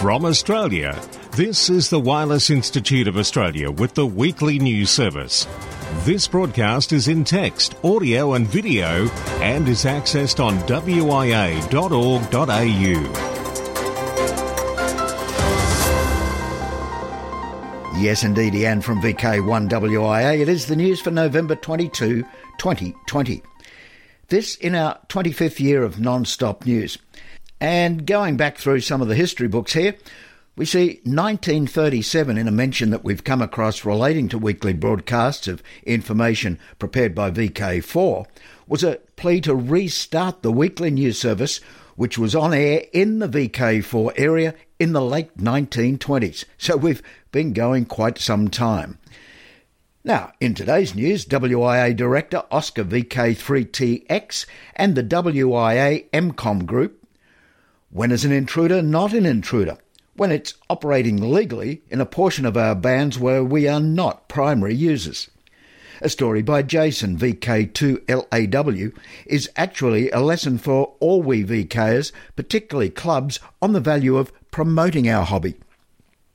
From Australia, this is the Wireless Institute of Australia with the weekly news service. This broadcast is in text, audio, and video and is accessed on wia.org.au. Yes, indeed, Ian from VK1WIA. It is the news for November 22, 2020. This in our 25th year of non stop news. And going back through some of the history books here, we see 1937 in a mention that we've come across relating to weekly broadcasts of information prepared by VK4 was a plea to restart the weekly news service which was on air in the VK4 area in the late 1920s. So we've been going quite some time. Now, in today's news, WIA Director Oscar VK3TX and the WIA EMCOM Group when is an intruder not an intruder? When it's operating legally in a portion of our bands where we are not primary users. A story by Jason VK2LAW is actually a lesson for all we VKers, particularly clubs, on the value of promoting our hobby.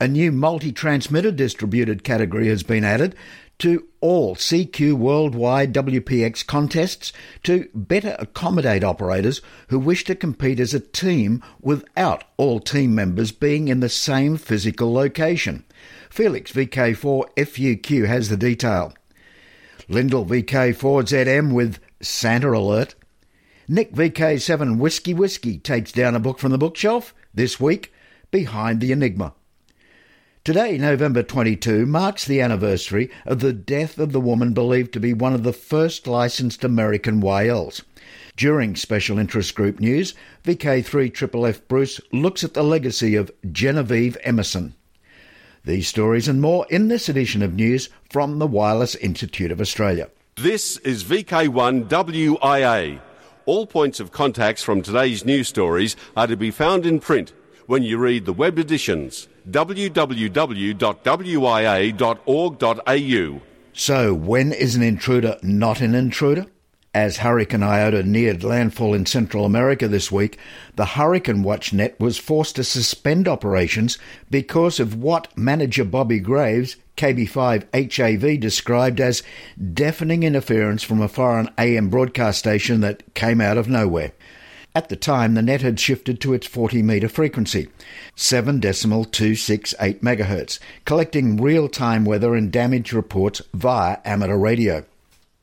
A new multi transmitter distributed category has been added to all CQ Worldwide WPX contests to better accommodate operators who wish to compete as a team without all team members being in the same physical location. Felix VK4 FUQ has the detail. Lyndall VK4ZM with Santa Alert. Nick VK7 Whiskey Whiskey takes down a book from the bookshelf this week, Behind the Enigma. Today, November 22, marks the anniversary of the death of the woman believed to be one of the first licensed American YLs. During Special Interest Group News, VK3FFF Bruce looks at the legacy of Genevieve Emerson. These stories and more in this edition of news from the Wireless Institute of Australia. This is VK1WIA. All points of contacts from today's news stories are to be found in print when you read the web editions www.wia.org.au. So, when is an intruder not an intruder? As Hurricane Iota neared landfall in Central America this week, the Hurricane Watch Net was forced to suspend operations because of what manager Bobby Graves, KB5 HAV, described as deafening interference from a foreign AM broadcast station that came out of nowhere. At the time, the net had shifted to its 40 metre frequency, 7.268 MHz, collecting real time weather and damage reports via amateur radio.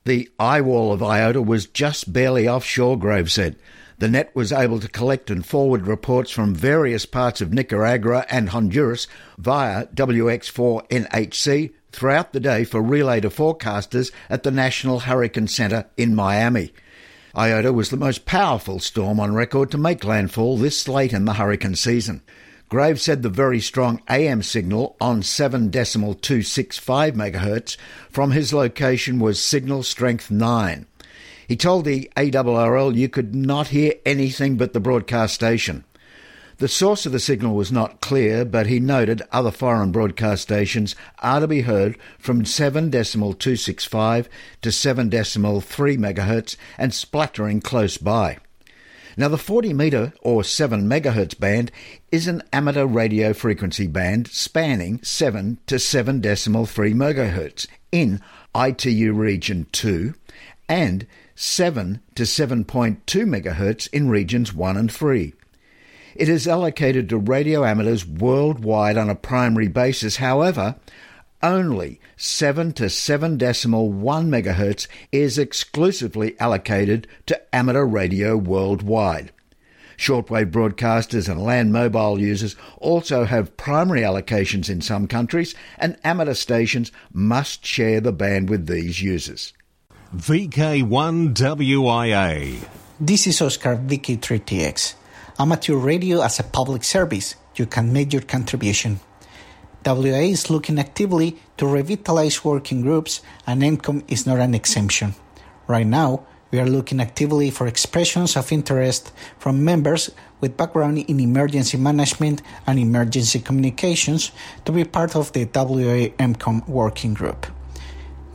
The eye wall of Iota was just barely offshore, Grove said. The net was able to collect and forward reports from various parts of Nicaragua and Honduras via WX4NHC throughout the day for relay to forecasters at the National Hurricane Center in Miami. Iota was the most powerful storm on record to make landfall this late in the hurricane season. Graves said the very strong AM signal on 7.265 MHz from his location was signal strength 9. He told the ARRL you could not hear anything but the broadcast station. The source of the signal was not clear, but he noted other foreign broadcast stations are to be heard from 7.265 to 7.3 MHz and splattering close by. Now, the 40 metre or 7 MHz band is an amateur radio frequency band spanning 7 to 7.3 MHz in ITU Region 2 and 7 to 7.2 MHz in Regions 1 and 3. It is allocated to radio amateurs worldwide on a primary basis. However, only 7 to 7 decimal 1 megahertz is exclusively allocated to amateur radio worldwide. Shortwave broadcasters and land mobile users also have primary allocations in some countries, and amateur stations must share the band with these users. VK1WIA. This is Oscar VK3TX. Amateur radio as a public service, you can make your contribution. WIA is looking actively to revitalize working groups, and EMCOM is not an exemption. Right now, we are looking actively for expressions of interest from members with background in emergency management and emergency communications to be part of the WIA EMCOM working group.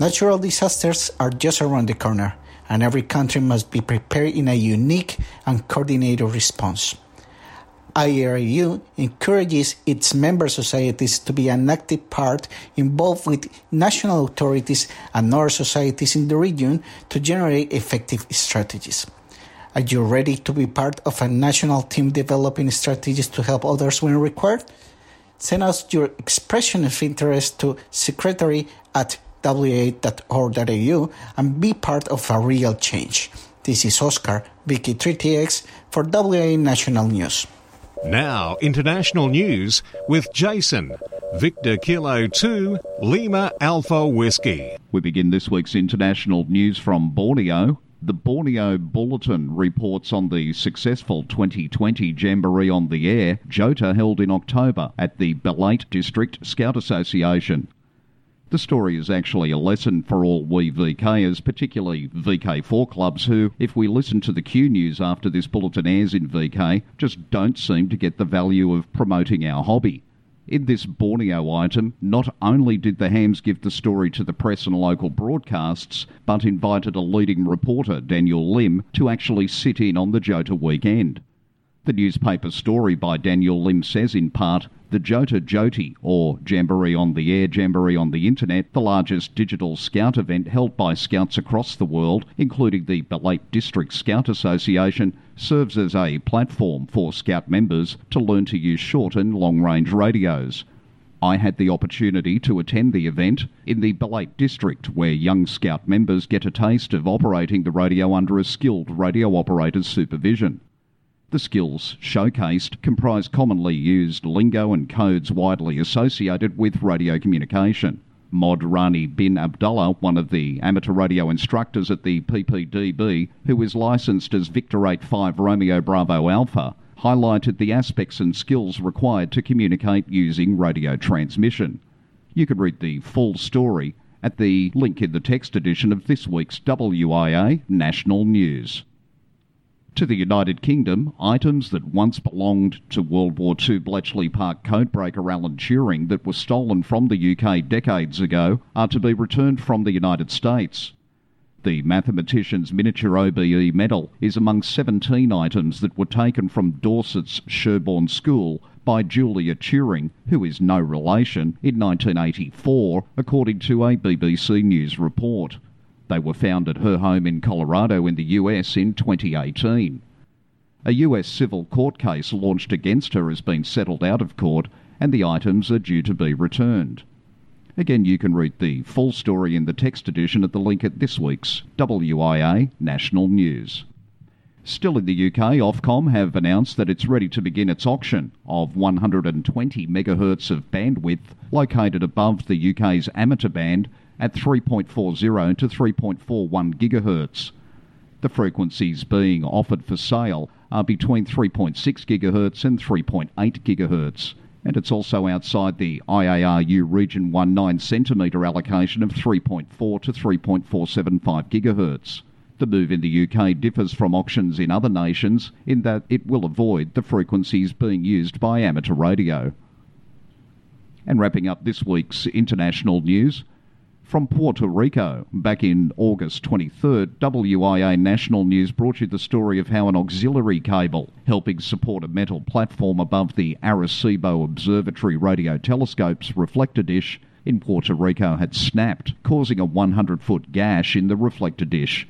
Natural disasters are just around the corner and every country must be prepared in a unique and coordinated response. IARU encourages its member societies to be an active part involved with national authorities and other societies in the region to generate effective strategies. Are you ready to be part of a national team developing strategies to help others when required? Send us your expression of interest to secretary at wia.org.au and be part of a real change. This is Oscar, Vicky 3TX for WIA National News. Now, international news with Jason. Victor Kilo 2, Lima Alpha Whiskey. We begin this week's international news from Borneo. The Borneo Bulletin reports on the successful 2020 Jamboree on the Air, JOTA, held in October at the Belait District Scout Association. The story is actually a lesson for all we VKers, particularly VK4 clubs, who, if we listen to the Q News after this bulletin airs in VK, just don't seem to get the value of promoting our hobby. In this Borneo item, not only did the Hams give the story to the press and local broadcasts, but invited a leading reporter, Daniel Lim, to actually sit in on the Jota weekend. The newspaper story by Daniel Lim says in part, the Jota Joti, or Jamboree on the Air, Jamboree on the Internet, the largest digital scout event held by scouts across the world, including the Belait District Scout Association, serves as a platform for scout members to learn to use short and long range radios. I had the opportunity to attend the event in the Belait district, where young scout members get a taste of operating the radio under a skilled radio operator's supervision. The skills showcased comprise commonly used lingo and codes widely associated with radio communication. Mod Rani bin Abdullah, one of the amateur radio instructors at the PPDB, who is licensed as Victor 85 Romeo Bravo Alpha, highlighted the aspects and skills required to communicate using radio transmission. You can read the full story at the link in the text edition of this week's WIA National News. To the United Kingdom, items that once belonged to World War II Bletchley Park codebreaker Alan Turing that were stolen from the UK decades ago are to be returned from the United States. The mathematician's miniature OBE medal is among 17 items that were taken from Dorset's Sherborne School by Julia Turing, who is no relation, in 1984, according to a BBC News report. They were found at her home in Colorado in the US in 2018. A US civil court case launched against her has been settled out of court, and the items are due to be returned. Again, you can read the full story in the text edition at the link at this week's WIA National News. Still in the UK, Ofcom have announced that it's ready to begin its auction of 120 megahertz of bandwidth located above the UK's amateur band at 3.40 to 3.41 gigahertz. The frequencies being offered for sale are between 3.6 gigahertz and 3.8 gigahertz, and it's also outside the IARU Region 1 9 centimetre allocation of 3.4 to 3.475 gigahertz. The move in the UK differs from auctions in other nations in that it will avoid the frequencies being used by amateur radio. And wrapping up this week's international news, from Puerto Rico, back in August 23rd, WIA National News brought you the story of how an auxiliary cable helping support a metal platform above the Arecibo Observatory radio telescope's reflector dish in Puerto Rico had snapped, causing a 100 foot gash in the reflector dish.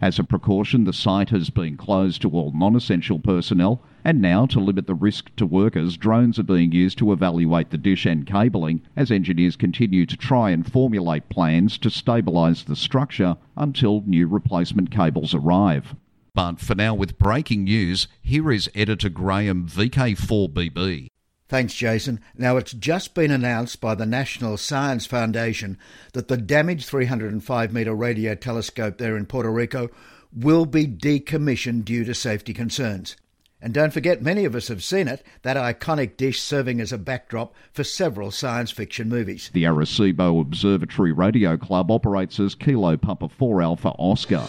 As a precaution, the site has been closed to all non essential personnel, and now, to limit the risk to workers, drones are being used to evaluate the dish and cabling as engineers continue to try and formulate plans to stabilise the structure until new replacement cables arrive. But for now, with breaking news, here is editor Graham VK4BB. Thanks, Jason. Now, it's just been announced by the National Science Foundation that the damaged 305 metre radio telescope there in Puerto Rico will be decommissioned due to safety concerns. And don't forget, many of us have seen it, that iconic dish serving as a backdrop for several science fiction movies. The Arecibo Observatory Radio Club operates as Kilo Papa 4 Alpha Oscar.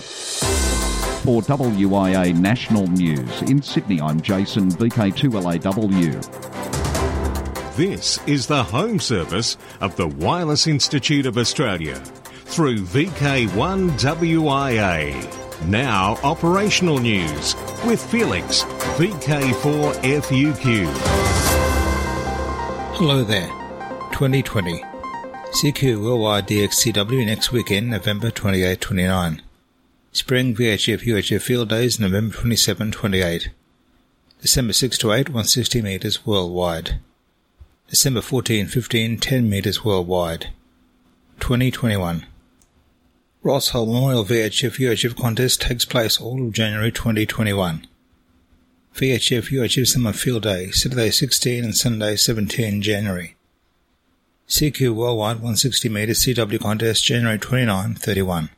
For WIA National News in Sydney, I'm Jason, VK2LAW. This is the home service of the Wireless Institute of Australia through VK1WIA. Now, operational news with Felix, VK4FUQ. Hello there. 2020. CQ Worldwide DXCW next weekend, November 28 29. Spring VHF UHF Field Days, November 27 28. December 6 to 8, 160 metres worldwide. December 14 15, 10 metres worldwide. 2021. Ross Hull Memorial VHF UHF contest takes place all of January 2021. VHF UHF Summer Field Day, Saturday 16 and Sunday 17 January. CQ Worldwide 160 metre CW contest January 29 31.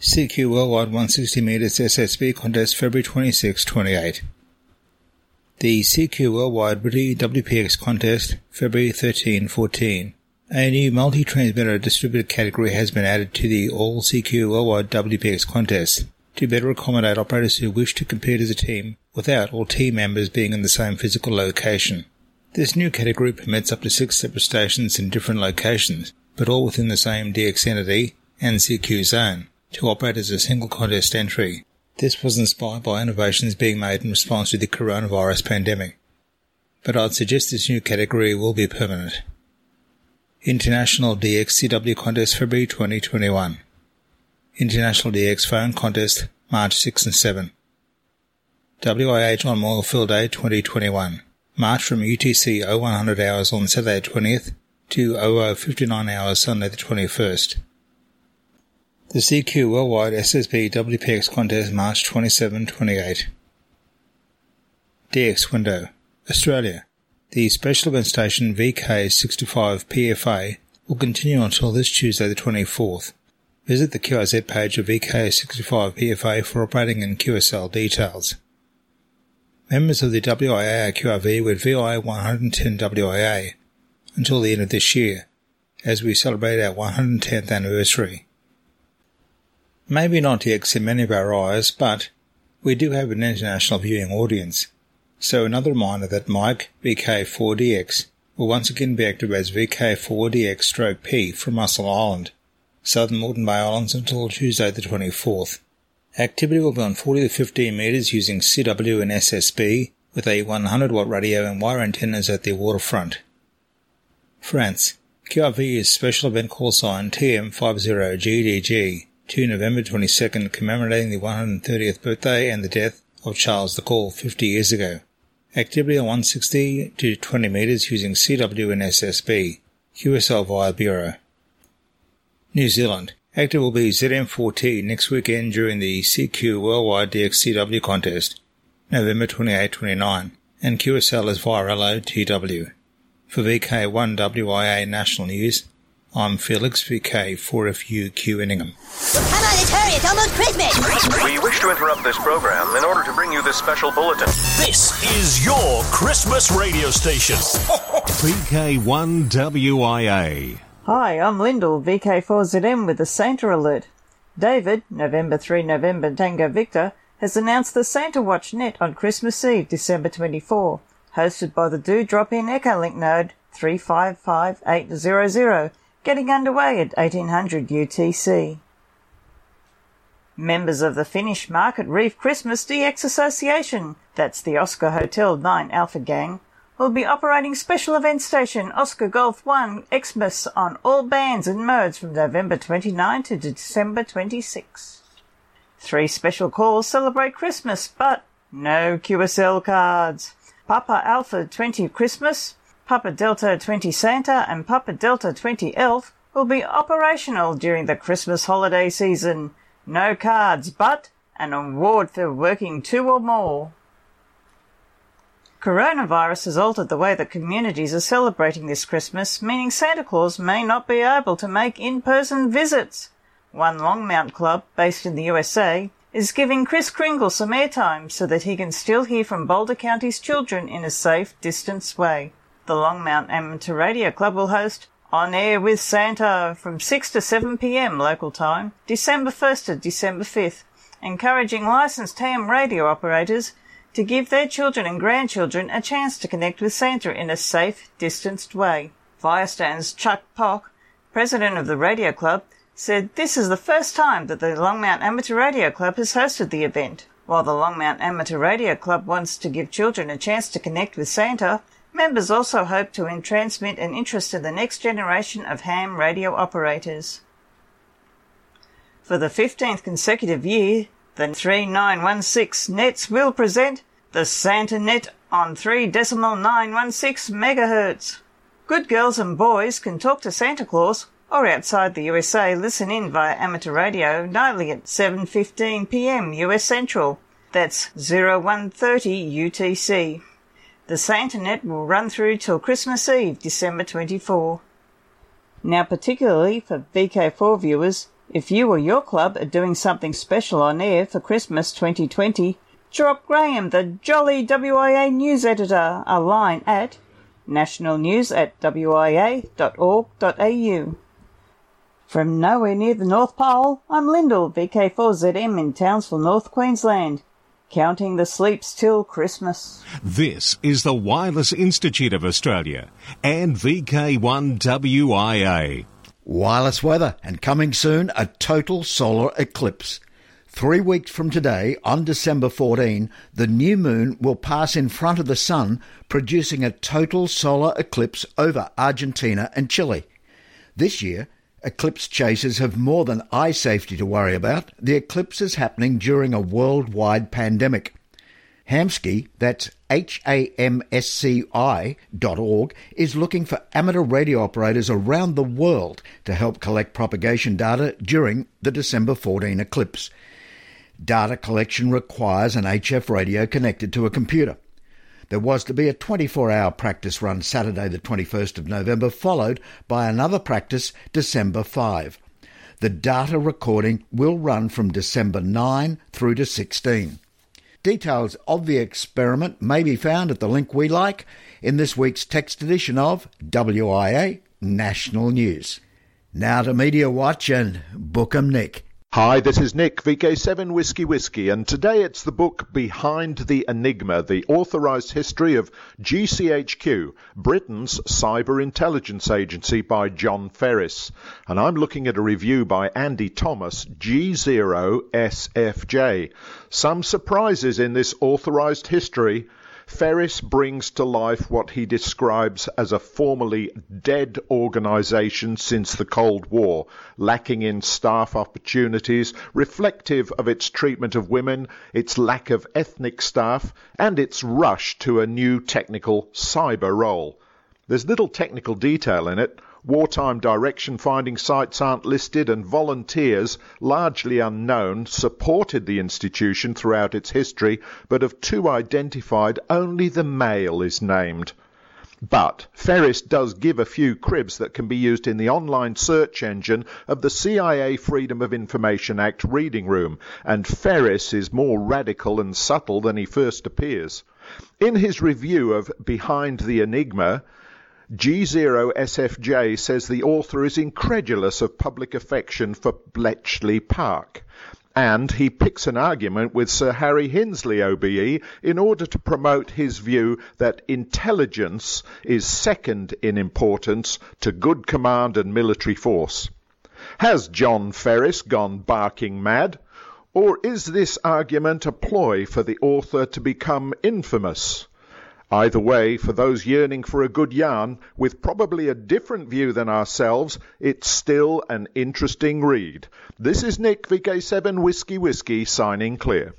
CQ Worldwide 160 metres SSB contest February 26 28. The CQ Worldwide WPX contest February 13 14. A new multi-transmitter distributed category has been added to the All CQ Worldwide WPX contest to better accommodate operators who wish to compete as a team without all team members being in the same physical location. This new category permits up to six separate stations in different locations, but all within the same DX entity and CQ zone, to operate as a single contest entry. This was inspired by innovations being made in response to the coronavirus pandemic. But I'd suggest this new category will be permanent. International DXCW Contest February 2021. International DX Phone Contest March 6 and 7. WIH on Memorial Field Day 2021. March from UTC 0100 hours on Saturday 20th to 0059 hours Sunday the 21st. The CQ Worldwide SSB WPX Contest March 27-28. DX Window, Australia. The special event station VK65 PFA will continue until this Tuesday the 24th. Visit the QRZ page of VK65 PFA for operating and QSL details. Members of the WIA QRV with VI 110 WIA until the end of this year, as we celebrate our 110th anniversary. Maybe not DX in many of our eyes, but we do have an international viewing audience, so another reminder that Mike VK4DX will once again be active as VK4DX stroke P from Russell Island, Southern Moreton Bay Islands until Tuesday the 24th. Activity will be on 40 to 15 metres using CW and SSB with a 100 watt radio and wire antennas at the waterfront. France. QRV is special event call sign TM50GDG to November 22nd commemorating the 130th birthday and the death of Charles de Gaulle 50 years ago. Activity on 160 to 20 metres using CW and SSB. QSL via Bureau. New Zealand. Active will be ZM4T next weekend during the CQ Worldwide DXCW contest, November 28-29, and QSL is via LOTW. For VK1WIA National News, I'm Felix VK4FUQ Inningham. Come on, let's hurry. It's almost Christmas. We wish to interrupt this program in order to bring you this special bulletin. This is your Christmas radio station. VK1WIA. Hi, I'm Lyndall, VK4ZM with the Santa Alert. David, November 3 November Tango Victor, has announced the Santa Watch Net on Christmas Eve, December 24, hosted by the Do Drop In Echolink node 355800, getting underway at 1800 UTC. Members of the Finnish Market Reef Christmas DX Association, that's the Oscar Hotel 9 Alpha Gang, will be operating special event station Oscar Golf 1 Xmas on all bands and modes from November 29 to December 26. Three special calls celebrate Christmas, but no QSL cards. Papa Alpha 20 Christmas, Papa Delta 20 Santa, and Papa Delta 20 Elf will be operational during the Christmas holiday season. No cards, but an award for working two or more. Coronavirus has altered the way that communities are celebrating this Christmas, meaning Santa Claus may not be able to make in-person visits. One Longmont club, based in the USA, is giving Kris Kringle some airtime so that he can still hear from Boulder County's children in a safe, distance way. The Longmont Amateur Radio Club will host On Air with Santa from 6 to 7 p.m. local time, December 1st to December 5th, encouraging licensed ham radio operators to give their children and grandchildren a chance to connect with Santa in a safe, distanced way. Firestone's Chuck Pock, president of the radio club, said this is the first time that the Longmont Amateur Radio Club has hosted the event. While the Longmont Amateur Radio Club wants to give children a chance to connect with Santa, members also hope to transmit an interest in the next generation of ham radio operators. For the 15th consecutive year, the 3916 Nets will present the Santa Net on 3 decimal 916 megahertz. Good girls and boys can talk to Santa Claus or outside the USA listen in via amateur radio nightly at 7:15 p.m. US Central. That's 0130 UTC. The SantaNet will run through till Christmas Eve, December 24. Now, particularly for VK4 viewers, if you or your club are doing something special on air for Christmas 2020, drop Graham, the jolly WIA news editor, a line at nationalnews at wia.org.au. From nowhere near the North Pole, I'm Lyndall, VK4ZM in Townsville, North Queensland. Counting the sleeps till Christmas. This is the Wireless Institute of Australia and VK1WIA. Wireless weather and coming soon a total solar eclipse. Three weeks from today, on December 14, the new moon will pass in front of the sun, producing a total solar eclipse over Argentina and Chile. This year, eclipse chasers have more than eye safety to worry about. The eclipse is happening during a worldwide pandemic. Hamsci, that's H-A-M-S-C-I dot org, is looking for amateur radio operators around the world to help collect propagation data during the December 14 eclipse. Data collection requires an HF radio connected to a computer. There was to be a 24 hour practice run Saturday, the 21st of November, followed by another practice December 5. The data recording will run from December 9 through to 16. Details of the experiment may be found at the link we like in this week's text edition of WIA National News. Now to Media Watch and Bookham Nick. Hi, this is Nick, VK7 Whiskey Whiskey, and today it's the book Behind the Enigma, the authorised history of GCHQ, Britain's cyber intelligence agency by John Ferris. And I'm looking at a review by Andy Thomas, G0SFJ. Some surprises in this authorised history. Ferris brings to life what he describes as a formerly dead organisation since the Cold War, lacking in staff opportunities, reflective of its treatment of women, its lack of ethnic staff, and its rush to a new technical cyber role. There's little technical detail in it, Wartime direction finding sites aren't listed, and volunteers, largely unknown, supported the institution throughout its history, but of two identified, only the male is named. But Ferris does give a few cribs that can be used in the online search engine of the CIA Freedom of Information Act reading room, and Ferris is more radical and subtle than he first appears. In his review of Behind the Enigma, G0SFJ says the author is incredulous of public affection for Bletchley Park. And he picks an argument with Sir Harry Hinsley OBE in order to promote his view that intelligence is second in importance to good command and military force. Has John Ferris gone barking mad? Or is this argument a ploy for the author to become infamous? Either way, for those yearning for a good yarn, with probably a different view than ourselves, it's still an interesting read. This is Nick VK7 Whiskey Whiskey signing clear.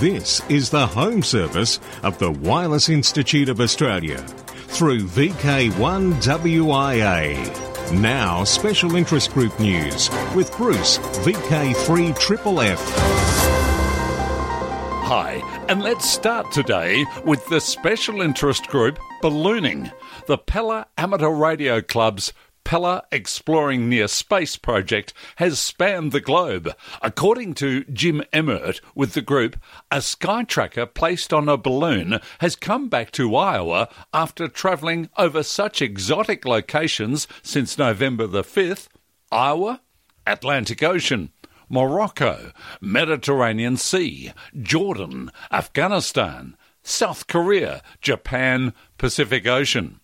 This is the home service of the Wireless Institute of Australia through VK1WIA. Now, special interest group news with Bruce, VK3FFF. Hi, and let's start today with the special interest group Ballooning, the Pella Amateur Radio Club's Pella Exploring Near Space project has spanned the globe. According to Jim Emmert with the group, a sky tracker placed on a balloon has come back to Iowa after travelling over such exotic locations since November the 5th Iowa, Atlantic Ocean. Morocco, Mediterranean Sea, Jordan, Afghanistan, South Korea, Japan, Pacific Ocean.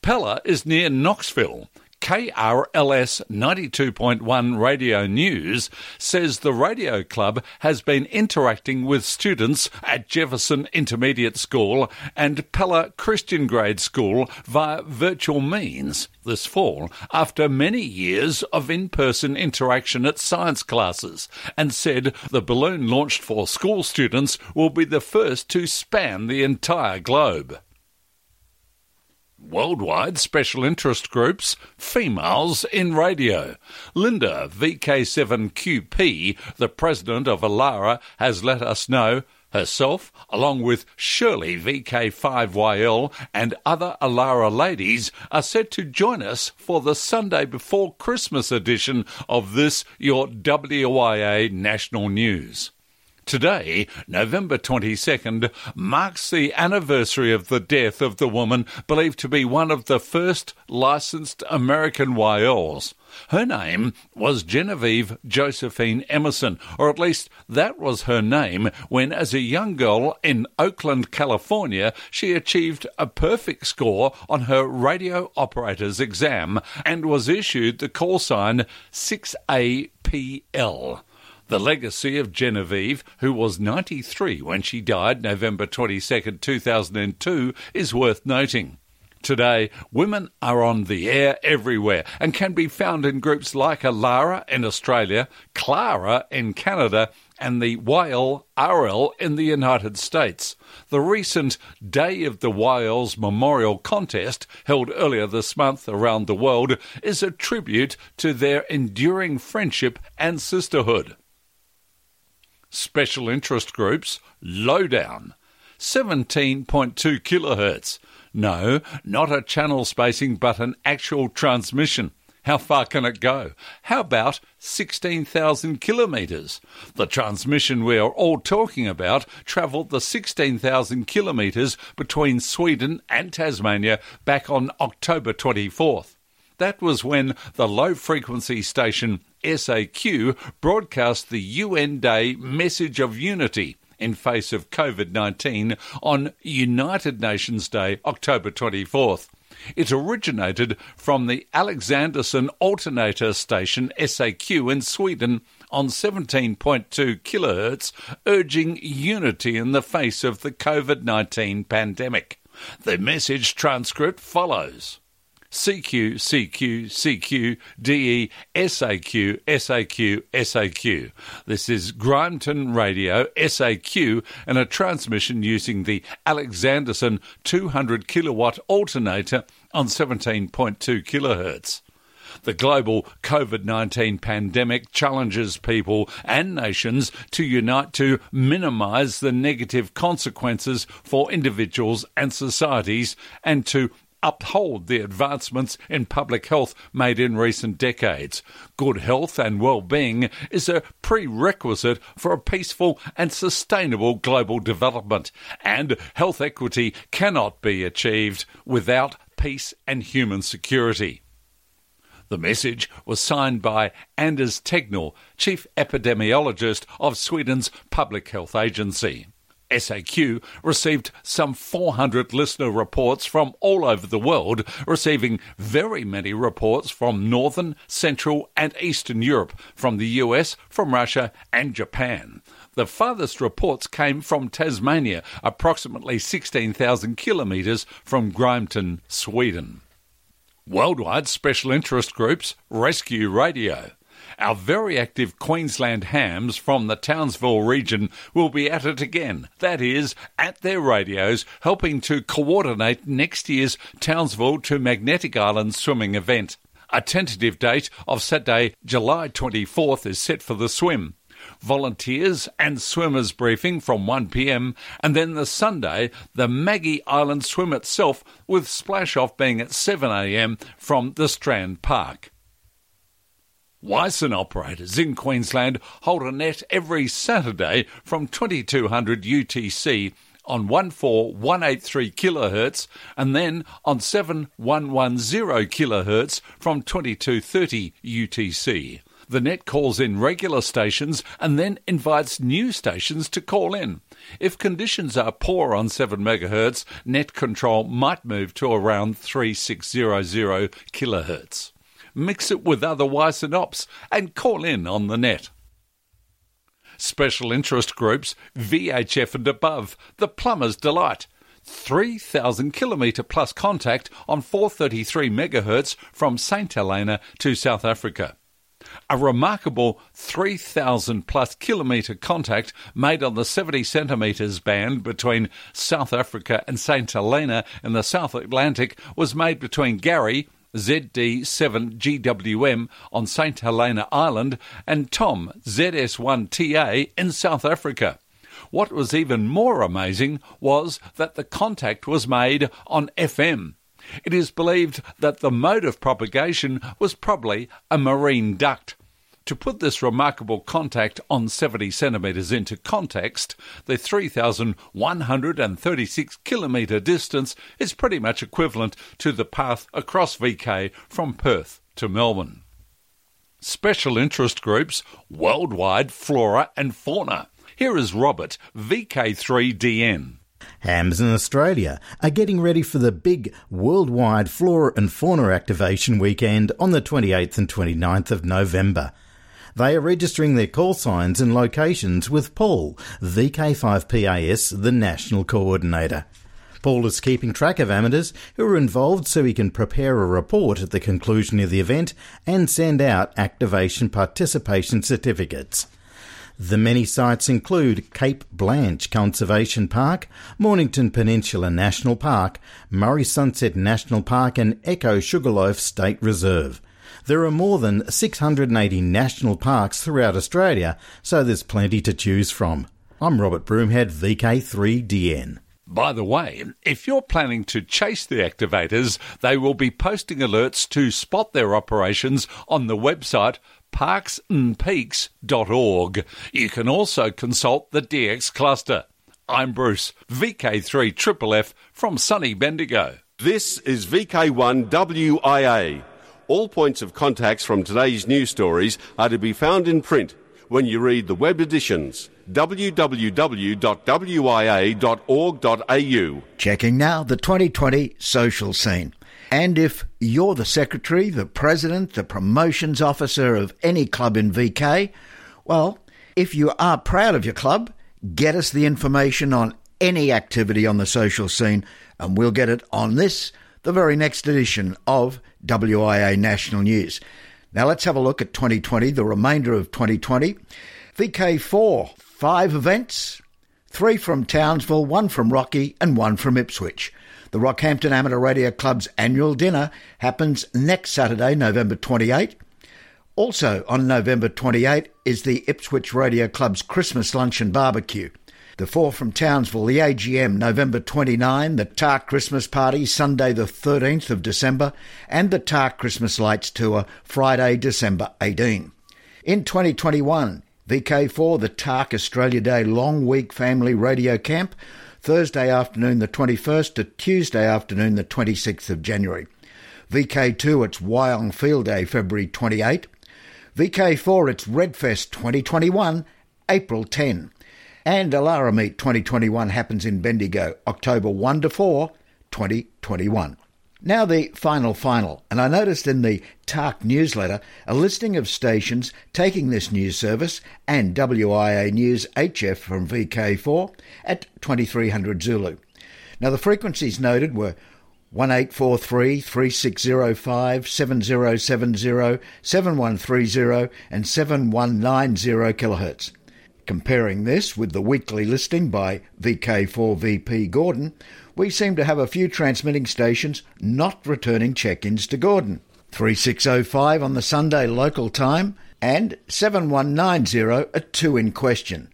Pella is near Knoxville, KRLS 92.1 Radio News says the radio club has been interacting with students at Jefferson Intermediate School and Pella Christian Grade School via virtual means this fall after many years of in person interaction at science classes and said the balloon launched for school students will be the first to span the entire globe. Worldwide special interest groups, females in radio. Linda, VK7QP, the president of Alara, has let us know herself, along with Shirley VK5YL and other Alara ladies, are set to join us for the Sunday before Christmas edition of this, your WIA National News. Today, November 22nd, marks the anniversary of the death of the woman believed to be one of the first licensed American YLs. Her name was Genevieve Josephine Emerson, or at least that was her name when, as a young girl in Oakland, California, she achieved a perfect score on her radio operator's exam and was issued the call sign 6APL. The legacy of Genevieve, who was 93 when she died November 22, 2002, is worth noting. Today, women are on the air everywhere and can be found in groups like Alara in Australia, Clara in Canada, and the YLRL in the United States. The recent Day of the YLs Memorial Contest, held earlier this month around the world, is a tribute to their enduring friendship and sisterhood. Special interest groups, lowdown. 17.2 kilohertz. No, not a channel spacing, but an actual transmission. How far can it go? How about 16,000 kilometres? The transmission we are all talking about travelled the 16,000 kilometres between Sweden and Tasmania back on October 24th. That was when the low frequency station SAQ broadcast the UN Day message of unity in face of COVID 19 on United Nations Day, October 24th. It originated from the Alexanderson Alternator Station SAQ in Sweden on 17.2 kHz, urging unity in the face of the COVID 19 pandemic. The message transcript follows. CQ, CQ, CQ, DE, SAQ, SAQ, SAQ. This is Grimeton Radio, SAQ, and a transmission using the Alexanderson 200 kilowatt alternator on 17.2 kilohertz. The global COVID 19 pandemic challenges people and nations to unite to minimise the negative consequences for individuals and societies and to uphold the advancements in public health made in recent decades. Good health and well-being is a prerequisite for a peaceful and sustainable global development, and health equity cannot be achieved without peace and human security. The message was signed by Anders Tegnell, Chief Epidemiologist of Sweden's Public Health Agency. SAQ received some 400 listener reports from all over the world, receiving very many reports from Northern, Central, and Eastern Europe, from the US, from Russia, and Japan. The farthest reports came from Tasmania, approximately 16,000 kilometres from Grimeton, Sweden. Worldwide special interest groups Rescue Radio. Our very active Queensland hams from the Townsville region will be at it again. That is, at their radios, helping to coordinate next year's Townsville to Magnetic Island swimming event. A tentative date of Saturday, July 24th is set for the swim volunteers and swimmers briefing from 1pm, and then the Sunday, the Maggie Island swim itself, with splash off being at 7am from the Strand Park. WICEN operators in Queensland hold a net every Saturday from 2200 UTC on 14183 kHz and then on 7110 kHz from 2230 UTC. The net calls in regular stations and then invites new stations to call in. If conditions are poor on 7 MHz, net control might move to around 3600 kHz. Mix it with other ops, and call in on the net. Special interest groups, VHF and above, the Plumber's Delight. 3,000 kilometre plus contact on 433 MHz from St Helena to South Africa. A remarkable 3,000 plus kilometre contact made on the 70 centimetres band between South Africa and St Helena in the South Atlantic was made between Gary ZD7GWM on St Helena Island and Tom ZS1TA in South Africa. What was even more amazing was that the contact was made on FM. It is believed that the mode of propagation was probably a marine duct. To put this remarkable contact on 70 centimetres into context, the 3,136 kilometre distance is pretty much equivalent to the path across VK from Perth to Melbourne. Special interest groups, worldwide flora and fauna. Here is Robert, VK3DN. Hams in Australia are getting ready for the big worldwide flora and fauna activation weekend on the 28th and 29th of November. They are registering their call signs and locations with Paul, VK5PAS, the National Coordinator. Paul is keeping track of amateurs who are involved so he can prepare a report at the conclusion of the event and send out activation participation certificates. The many sites include Cape Blanche Conservation Park, Mornington Peninsula National Park, Murray Sunset National Park, and Echo Sugarloaf State Reserve. There are more than 680 national parks throughout Australia, so there's plenty to choose from. I'm Robert Broomhead, VK3DN. By the way, if you're planning to chase the activators, they will be posting alerts to spot their operations on the website parksandpeaks.org. You can also consult the DX cluster. I'm Bruce, VK3FFF from sunny Bendigo. This is VK1WIA. All points of contacts from today's news stories are to be found in print when you read the web editions www.wia.org.au. Checking now the 2020 social scene. And if you're the secretary, the president, the promotions officer of any club in VK, well, if you are proud of your club, get us the information on any activity on the social scene and we'll get it on this the very next edition of WIA National News. Now let's have a look at 2020, the remainder of 2020. VK4, five events, three from Townsville, one from Rocky, and one from Ipswich. The Rockhampton Amateur Radio Club's annual dinner happens next Saturday, November 28. Also on November 28 is the Ipswich Radio Club's Christmas lunch and barbecue. The four from Townsville, the AGM, November 29, the TARC Christmas Party, Sunday the 13th of December, and the TARC Christmas Lights Tour, Friday, December 18. In 2021, VK4, the TARC Australia Day Long Week Family Radio Camp, Thursday afternoon the 21st to Tuesday afternoon the 26th of January. VK2, it's Wyong Field Day, February 28. VK4, it's Redfest 2021, April 10. And Alara Meet 2021 happens in Bendigo, October 1 to 4, 2021. Now the final final, and I noticed in the TARC newsletter a listing of stations taking this news service and WIA News HF from VK4 at 2300 Zulu. Now the frequencies noted were 1843 3605 7070 7130 and 7190 kilohertz. Comparing this with the weekly listing by VK4VP Gordon, we seem to have a few transmitting stations not returning check ins to Gordon. 3605 on the Sunday local time and 7190 at 2 in question.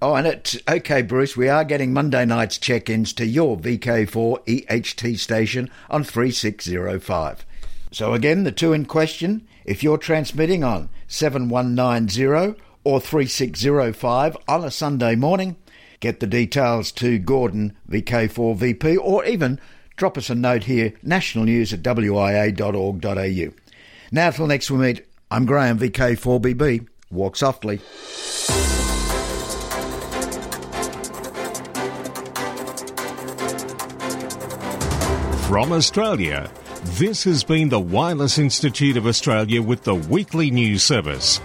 Oh, and it's okay, Bruce. We are getting Monday night's check ins to your VK4 EHT station on 3605. So, again, the two in question if you're transmitting on 7190 or 3605 on a Sunday morning. Get the details to Gordon, VK4VP, or even drop us a note here, national news at wia.org.au. Now, till next we meet, I'm Graham, VK4BB. Walk softly. From Australia, This has been the Wireless Institute of Australia with the weekly news service.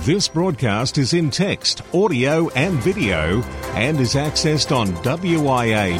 This broadcast is in text, audio, and video and is accessed on wia.org.au.